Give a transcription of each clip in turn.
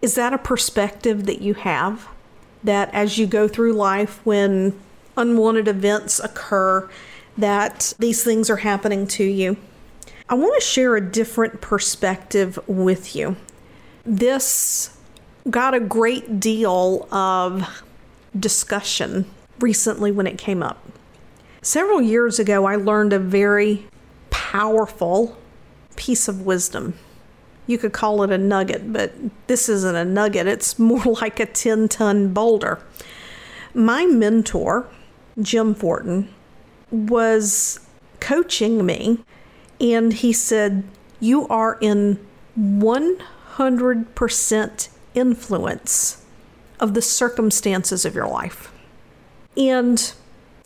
Is that a perspective that you have? That as you go through life, when unwanted events occur, that these things are happening to you? I want to share a different perspective with you. This got a great deal of discussion recently when it came up. Several years ago, I learned a very powerful piece of wisdom you could call it a nugget, but this isn't a nugget. It's more like a 10 ton boulder. My mentor, Jim Fortin, was coaching me, and he said, You are in 100% influence of the circumstances of your life. And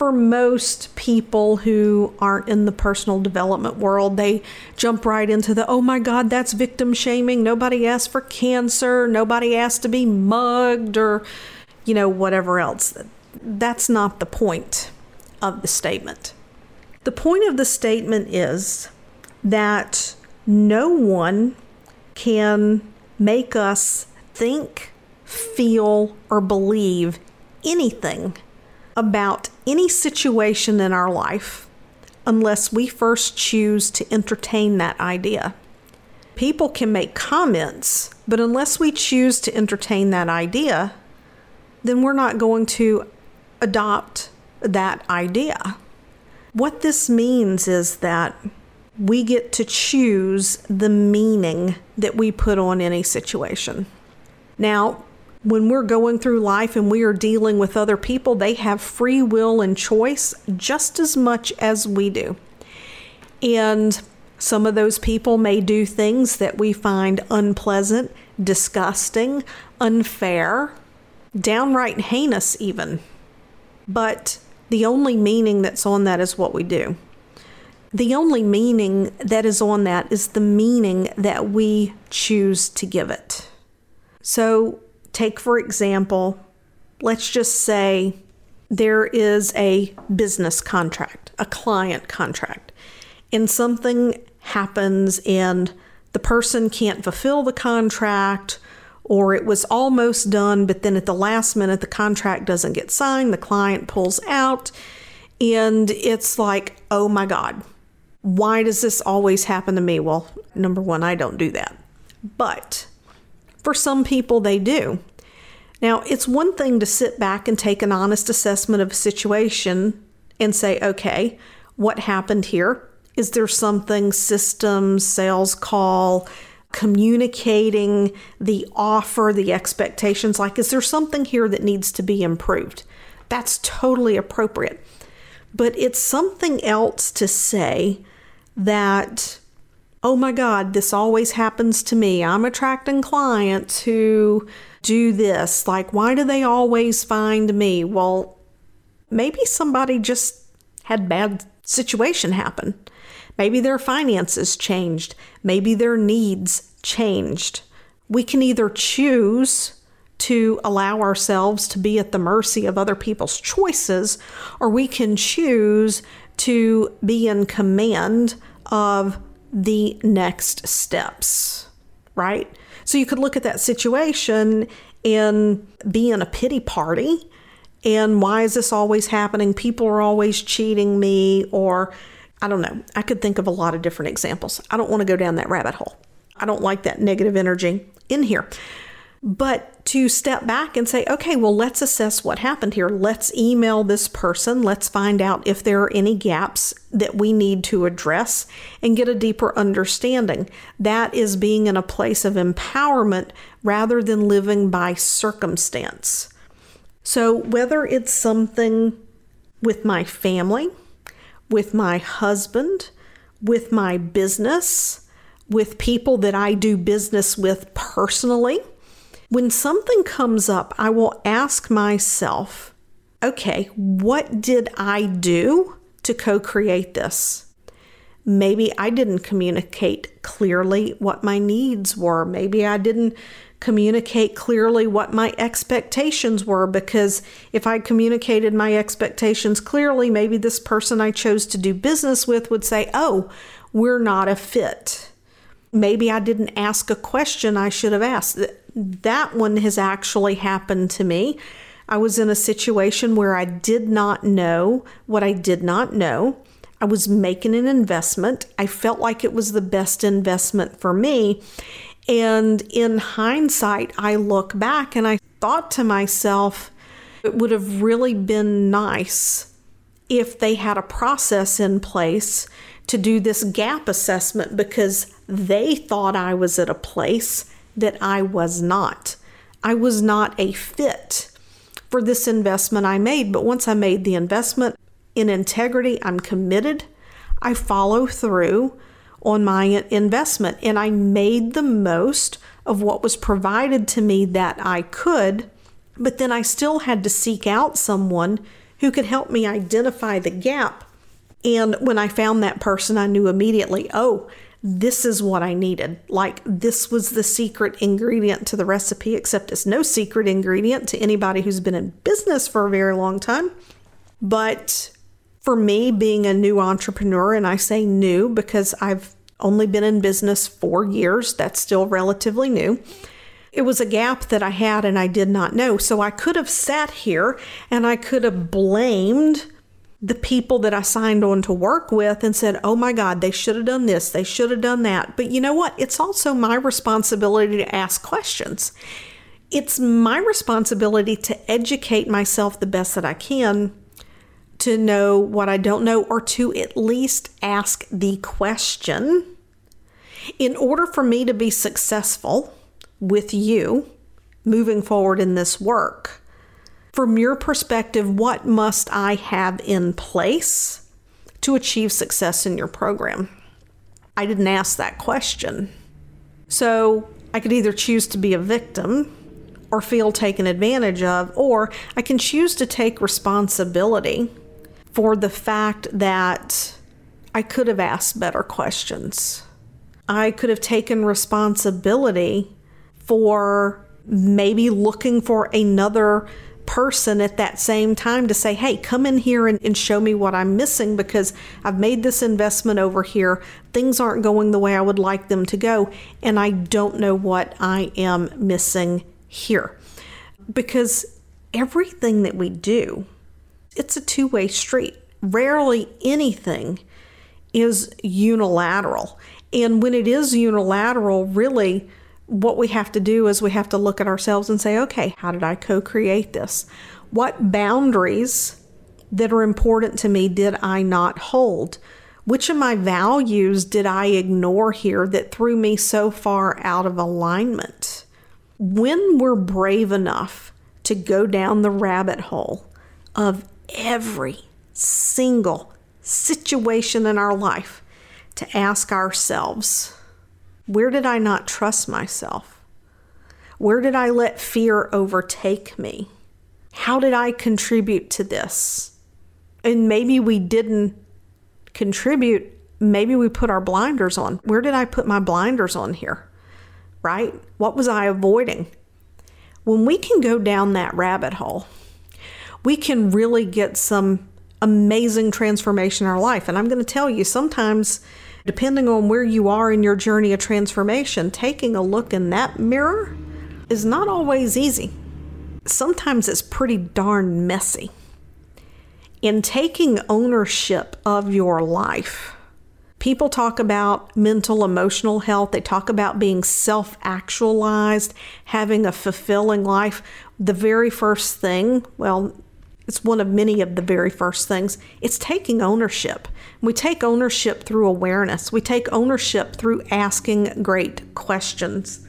for most people who aren't in the personal development world, they jump right into the, oh my God, that's victim shaming. Nobody asked for cancer. Nobody asked to be mugged or, you know, whatever else. That's not the point of the statement. The point of the statement is that no one can make us think, feel, or believe anything about any situation in our life unless we first choose to entertain that idea. People can make comments, but unless we choose to entertain that idea, then we're not going to adopt that idea. What this means is that we get to choose the meaning that we put on any situation. Now, when we're going through life and we are dealing with other people, they have free will and choice just as much as we do. And some of those people may do things that we find unpleasant, disgusting, unfair, downright heinous, even. But the only meaning that's on that is what we do. The only meaning that is on that is the meaning that we choose to give it. So Take, for example, let's just say there is a business contract, a client contract, and something happens and the person can't fulfill the contract or it was almost done, but then at the last minute the contract doesn't get signed, the client pulls out, and it's like, oh my God, why does this always happen to me? Well, number one, I don't do that. But for some people, they do. Now, it's one thing to sit back and take an honest assessment of a situation and say, okay, what happened here? Is there something systems, sales call, communicating the offer, the expectations? Like, is there something here that needs to be improved? That's totally appropriate. But it's something else to say that oh my God, this always happens to me. I'm attracting clients who do this. Like, why do they always find me? Well, maybe somebody just had bad situation happen. Maybe their finances changed. Maybe their needs changed. We can either choose to allow ourselves to be at the mercy of other people's choices, or we can choose to be in command of the next steps, right? So you could look at that situation and be in a pity party. And why is this always happening? People are always cheating me, or I don't know. I could think of a lot of different examples. I don't want to go down that rabbit hole. I don't like that negative energy in here. But to step back and say, okay, well, let's assess what happened here. Let's email this person. Let's find out if there are any gaps that we need to address and get a deeper understanding. That is being in a place of empowerment rather than living by circumstance. So, whether it's something with my family, with my husband, with my business, with people that I do business with personally, when something comes up, I will ask myself, okay, what did I do to co create this? Maybe I didn't communicate clearly what my needs were. Maybe I didn't communicate clearly what my expectations were because if I communicated my expectations clearly, maybe this person I chose to do business with would say, Oh, we're not a fit. Maybe I didn't ask a question I should have asked that one has actually happened to me. I was in a situation where I did not know what I did not know. I was making an investment. I felt like it was the best investment for me. And in hindsight, I look back and I thought to myself, it would have really been nice if they had a process in place to do this gap assessment because they thought I was at a place that I was not. I was not a fit for this investment I made. But once I made the investment in integrity, I'm committed. I follow through on my investment and I made the most of what was provided to me that I could. But then I still had to seek out someone who could help me identify the gap. And when I found that person, I knew immediately, oh, this is what I needed. Like, this was the secret ingredient to the recipe, except it's no secret ingredient to anybody who's been in business for a very long time. But for me, being a new entrepreneur, and I say new because I've only been in business four years, that's still relatively new. It was a gap that I had and I did not know. So I could have sat here and I could have blamed the people that I signed on to work with and said, oh my God, they should have done this, they should have done that. But you know what? It's also my responsibility to ask questions. It's my responsibility to educate myself the best that I can to know what I don't know or to at least ask the question. In order for me to be successful with you moving forward in this work, from your perspective, what must I have in place to achieve success in your program? I didn't ask that question. So I could either choose to be a victim or feel taken advantage of, or I can choose to take responsibility for the fact that I could have asked better questions. I could have taken responsibility for maybe looking for another person at that same time to say, hey, come in here and, and, show me what I'm missing because I've made this investment over here. Things aren't going the way I would like them to go, and I don't know what I am missing here. Because everything that we do, it's a two way street. Rarely anything is unilateral. And when it is unilateral, really, what we have to do is we have to look at ourselves and say, okay, how did I co create this? What boundaries that are important to me did I not hold? Which of my values did I ignore here that threw me so far out of alignment? When we're brave enough to go down the rabbit hole of every single situation in our life to ask ourselves, where did I not trust myself? Where did I let fear overtake me? How did I contribute to this? And maybe we didn't contribute. Maybe we put our blinders on. Where did I put my blinders on here? Right? What was I avoiding? When we can go down that rabbit hole, we can really get some amazing transformation in our life. And I'm going to tell you, sometimes Depending on where you are in your journey of transformation, taking a look in that mirror is not always easy. Sometimes it's pretty darn messy. In taking ownership of your life, People talk about mental, emotional health. They talk about being self actualized, having a fulfilling life. The very first thing, well, it's one of many of the very first things, it's taking ownership. We take ownership through awareness, we take ownership through asking great questions.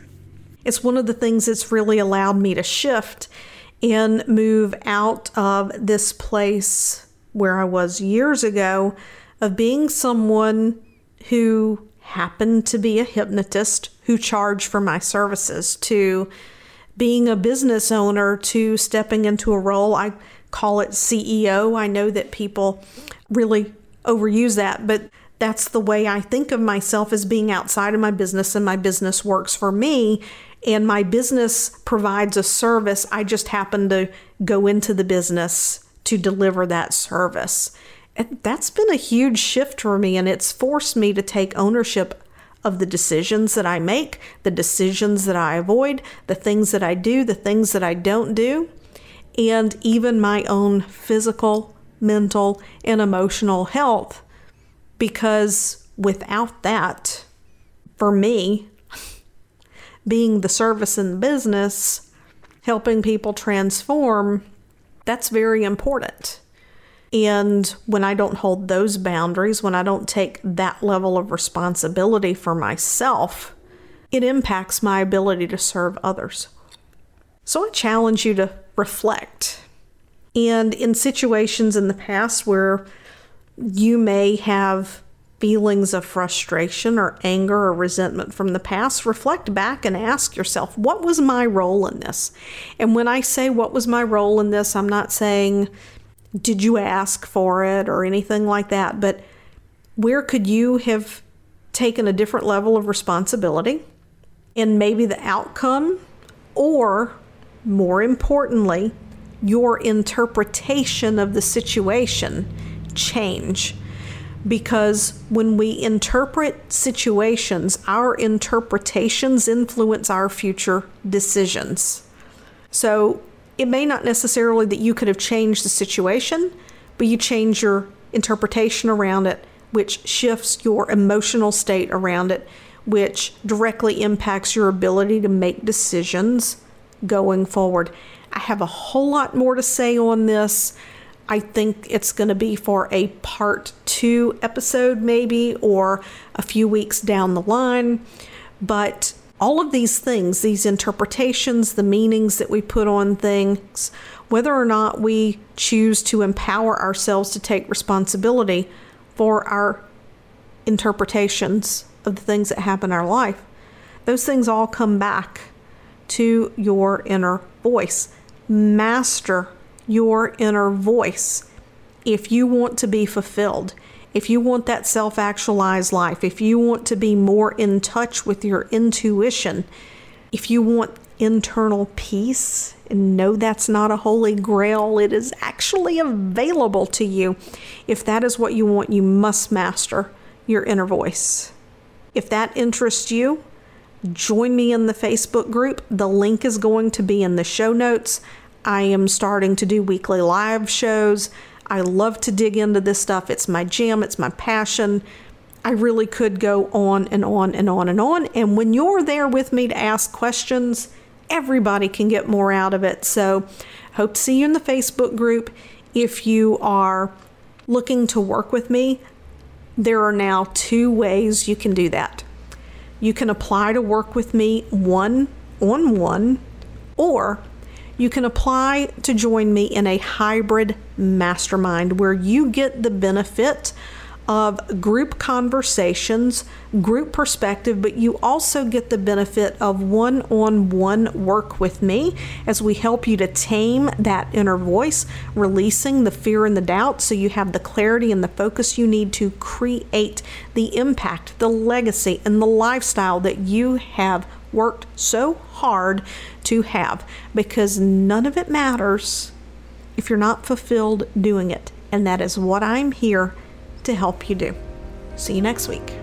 It's one of the things that's really allowed me to shift and move out of this place where I was years ago of being someone who happened to be a hypnotist who charged for my services to being a business owner to stepping into a role I call it CEO. I know that people really overuse that, but that's the way I think of myself as being outside of my business and my business works for me and my business provides a service. I just happen to go into the business to deliver that service. And that's been a huge shift for me, and it's forced me to take ownership of the decisions that I make, the decisions that I avoid, the things that I do, the things that I don't do, and even my own physical, mental, and emotional health. Because without that, for me, being the service the business, helping people transform, that's very important. And when I don't hold those boundaries, when I don't take that level of responsibility for myself, it impacts my ability to serve others. So I challenge you to reflect. And in situations in the past where you may have feelings of frustration or anger or resentment from the past, reflect back and ask yourself, what was my role in this? And when I say what was my role in this, I'm not saying did you ask for it or anything like that, but where could you have taken a different level of responsibility and maybe the outcome, or more importantly, your interpretation of the situation change? Because when we interpret situations, our interpretations influence our future decisions. So it may not necessarily that you could have changed the situation, but you change your interpretation around it, which shifts your emotional state around it, which directly impacts your ability to make decisions going forward. I have a whole lot more to say on this. I think it's going to be for a part two episode, maybe, or a few weeks down the line. But all of these things, these interpretations, the meanings that we put on things, whether or not we choose to empower ourselves to take responsibility for our interpretations of the things that happen in our life, those things all come back to your inner voice. Master your inner voice if you want to be fulfilled if you want that self actualized life, if you want to be more in touch with your intuition, if you want internal peace and know that's not a holy grail, it is actually available to you. If that is what you want, you must master your inner voice. If that interests you, join me in the Facebook group. The link is going to be in the show notes. I am starting to do weekly live shows. I love to dig into this stuff. It's my jam, it's my passion. I really could go on and on and on and on. And when you're there with me to ask questions, everybody can get more out of it. So, hope to see you in the Facebook group. If you are looking to work with me, there are now two ways you can do that. You can apply to work with me one on one, or you can apply to join me in a hybrid mastermind where you get the benefit of group conversations, group perspective, but you also get the benefit of one on one work with me as we help you to tame that inner voice, releasing the fear and the doubt so you have the clarity and the focus you need to create the impact, the legacy, and the lifestyle that you have worked so hard to have because none of it matters if you're not fulfilled doing it. And that is what I'm here to help you do. See you next week.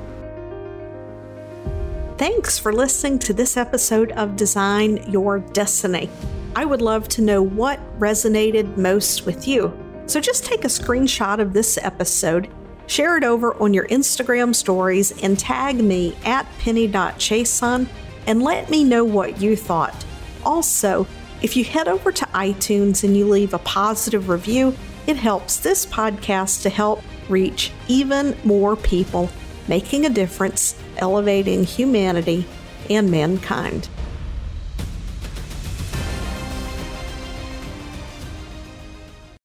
Thanks for listening to this episode of Design Your Destiny. I would love to know what resonated most with you. So just take a screenshot of this episode share it over on your Instagram stories and tag me at penny.chason and let me know what you thought. Also, if you head over to iTunes and you leave a positive review, it helps this podcast to help reach even more people, making a difference, elevating humanity and mankind.